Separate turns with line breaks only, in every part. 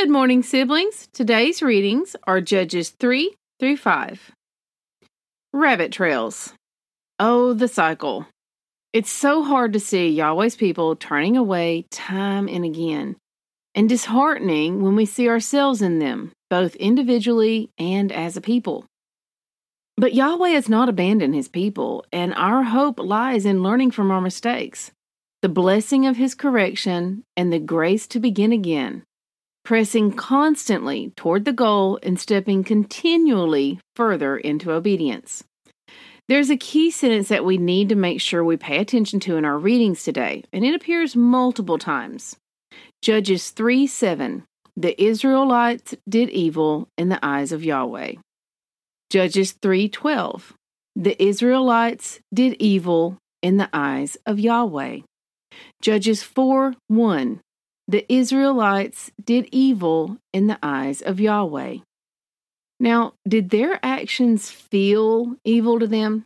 Good morning, siblings. Today's readings are Judges 3 through 5. Rabbit trails. Oh, the cycle. It's so hard to see Yahweh's people turning away time and again, and disheartening when we see ourselves in them, both individually and as a people. But Yahweh has not abandoned his people, and our hope lies in learning from our mistakes, the blessing of his correction, and the grace to begin again, pressing constantly toward the goal and stepping continually further into obedience. There's a key sentence that we need to make sure we pay attention to in our readings today, and it appears multiple times. Judges 3 7. The Israelites did evil in the eyes of Yahweh. Judges 3:12 The Israelites did evil in the eyes of Yahweh. Judges 4:1 The Israelites did evil in the eyes of Yahweh. Now, did their actions feel evil to them?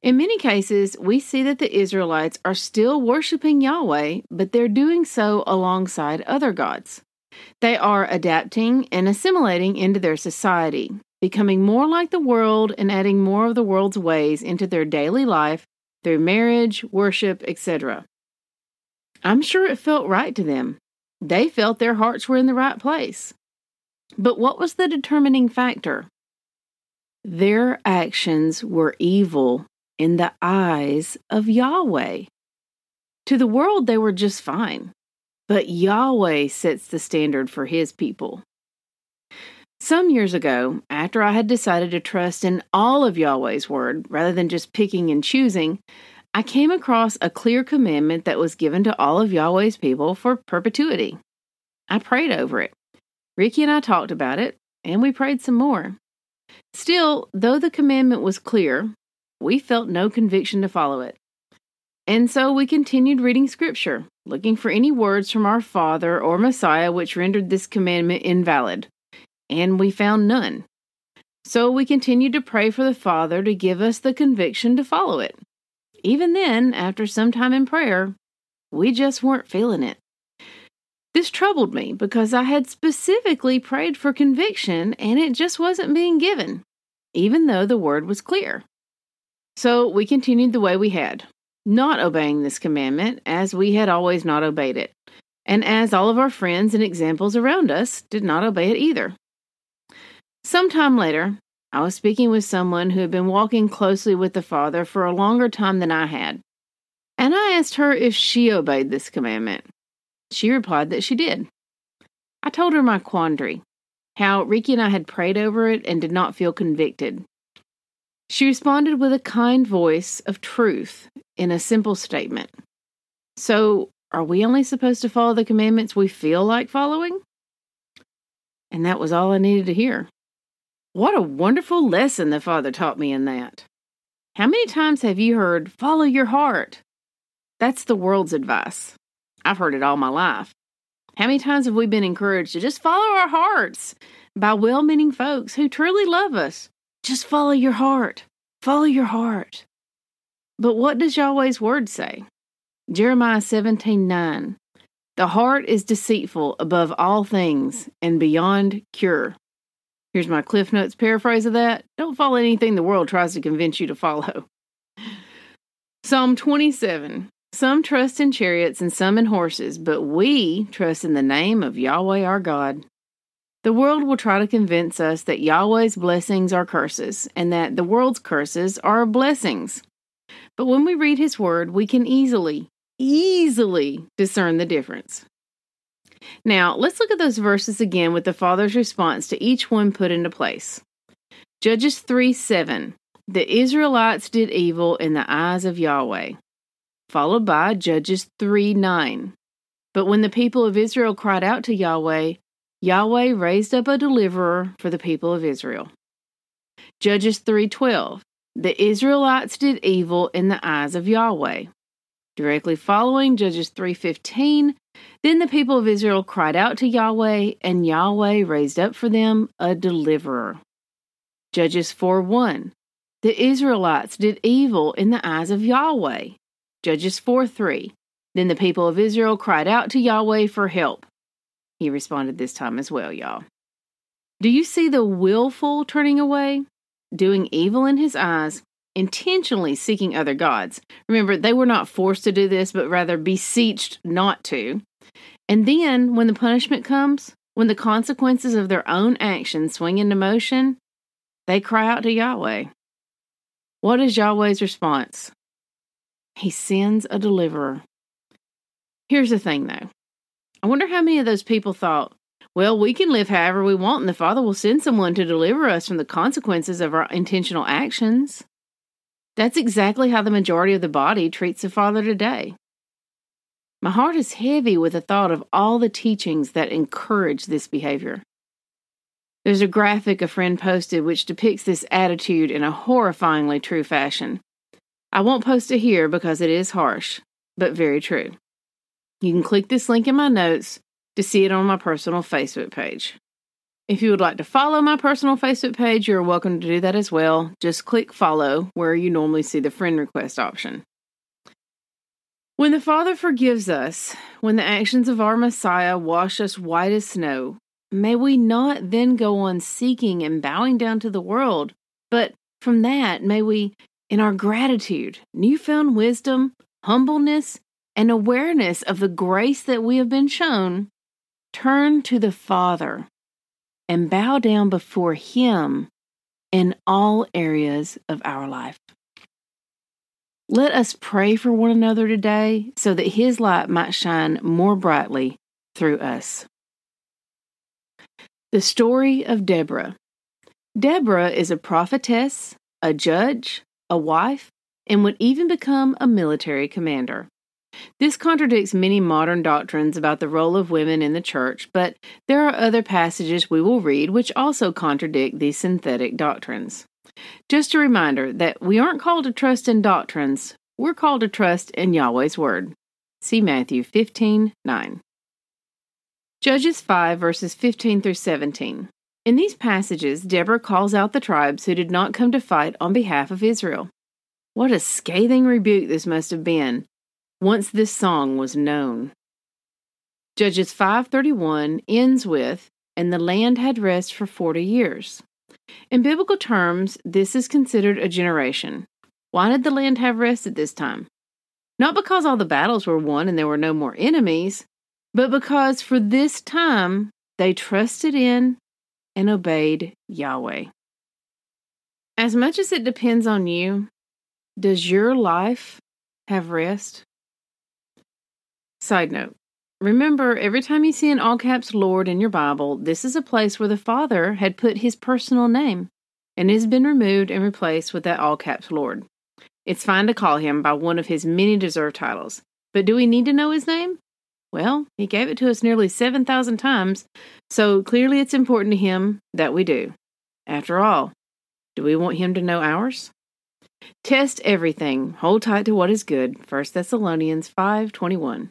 In many cases, we see that the Israelites are still worshiping Yahweh, but they're doing so alongside other gods. They are adapting and assimilating into their society, becoming more like the world and adding more of the world's ways into their daily life through marriage, worship, etc. I'm sure it felt right to them. They felt their hearts were in the right place. But what was the determining factor? Their actions were evil in the eyes of Yahweh. To the world, they were just fine, but Yahweh sets the standard for his people. Some years ago, after I had decided to trust in all of Yahweh's word rather than just picking and choosing, I came across a clear commandment that was given to all of Yahweh's people for perpetuity. I prayed over it. Ricky and I talked about it, and we prayed some more. Still, though the commandment was clear, we felt no conviction to follow it. And so we continued reading Scripture, looking for any words from our Father or Messiah which rendered this commandment invalid and we found none. So we continued to pray for the Father to give us the conviction to follow it. Even then, after some time in prayer, we just weren't feeling it. This troubled me because I had specifically prayed for conviction and it just wasn't being given, even though the word was clear. So we continued the way we had, not obeying this commandment as we had always not obeyed it, and as all of our friends and examples around us did not obey it either. Sometime later, I was speaking with someone who had been walking closely with the Father for a longer time than I had, and I asked her if she obeyed this commandment. She replied that she did. I told her my quandary, how Ricky and I had prayed over it and did not feel convicted. She responded with a kind voice of truth in a simple statement. So, are we only supposed to follow the commandments we feel like following? And that was all I needed to hear. What a wonderful lesson the Father taught me in that. How many times have you heard, follow your heart? That's the world's advice. I've heard it all my life. How many times have we been encouraged to just follow our hearts by well meaning folks who truly love us? Just follow your heart. Follow your heart. But what does Yahweh's word say? Jeremiah 17 9. The heart is deceitful above all things and beyond cure. Here's my Cliff Notes paraphrase of that. Don't follow anything the world tries to convince you to follow. Psalm 27 Some trust in chariots and some in horses, but we trust in the name of Yahweh our God. The world will try to convince us that Yahweh's blessings are curses and that the world's curses are blessings. But when we read His Word, we can easily, easily discern the difference. Now, let's look at those verses again with the Father's response to each one put into place. Judges 3 7. The Israelites did evil in the eyes of Yahweh. Followed by Judges 3 9. But when the people of Israel cried out to Yahweh, Yahweh raised up a deliverer for the people of Israel. Judges 3:12 The Israelites did evil in the eyes of Yahweh. Directly following Judges 3:15 Then the people of Israel cried out to Yahweh and Yahweh raised up for them a deliverer. Judges 4:1 The Israelites did evil in the eyes of Yahweh. Judges 4:3 Then the people of Israel cried out to Yahweh for help. He responded this time as well, y'all. Do you see the willful turning away? Doing evil in his eyes, intentionally seeking other gods. Remember, they were not forced to do this, but rather beseeched not to. And then, when the punishment comes, when the consequences of their own actions swing into motion, they cry out to Yahweh. What is Yahweh's response? He sends a deliverer. Here's the thing, though I wonder how many of those people thought, well, we can live however we want, and the Father will send someone to deliver us from the consequences of our intentional actions. That's exactly how the majority of the body treats the Father today. My heart is heavy with the thought of all the teachings that encourage this behavior. There's a graphic a friend posted which depicts this attitude in a horrifyingly true fashion. I won't post it here because it is harsh, but very true. You can click this link in my notes to see it on my personal Facebook page. If you would like to follow my personal Facebook page, you're welcome to do that as well. Just click follow where you normally see the friend request option. When the Father forgives us, when the actions of our Messiah wash us white as snow, may we not then go on seeking and bowing down to the world, but from that, may we, in our gratitude, newfound wisdom, humbleness, and awareness of the grace that we have been shown, turn to the Father and bow down before Him in all areas of our life. Let us pray for one another today so that His light might shine more brightly through us. The story of Deborah. Deborah is a prophetess, a judge, a wife, and would even become a military commander. This contradicts many modern doctrines about the role of women in the church, but there are other passages we will read which also contradict these synthetic doctrines. Just a reminder that we aren't called to trust in doctrines, we're called to trust in Yahweh's Word. See Matthew 15 9. Judges 5, verses 15 through 17. In these passages, Deborah calls out the tribes who did not come to fight on behalf of Israel. What a scathing rebuke this must have been, once this song was known. Judges 5:31 ends with and the land had rest for 40 years. In biblical terms, this is considered a generation. Why did the land have rest at this time? Not because all the battles were won and there were no more enemies, but because for this time they trusted in and obeyed Yahweh. As much as it depends on you, does your life have rest? Side note Remember, every time you see an all caps Lord in your Bible, this is a place where the Father had put his personal name and it has been removed and replaced with that all caps Lord. It's fine to call him by one of his many deserved titles, but do we need to know his name? Well, he gave it to us nearly 7,000 times, so clearly it's important to him that we do. After all, do we want him to know ours? Test everything, hold tight to what is good. 1 Thessalonians 5:21.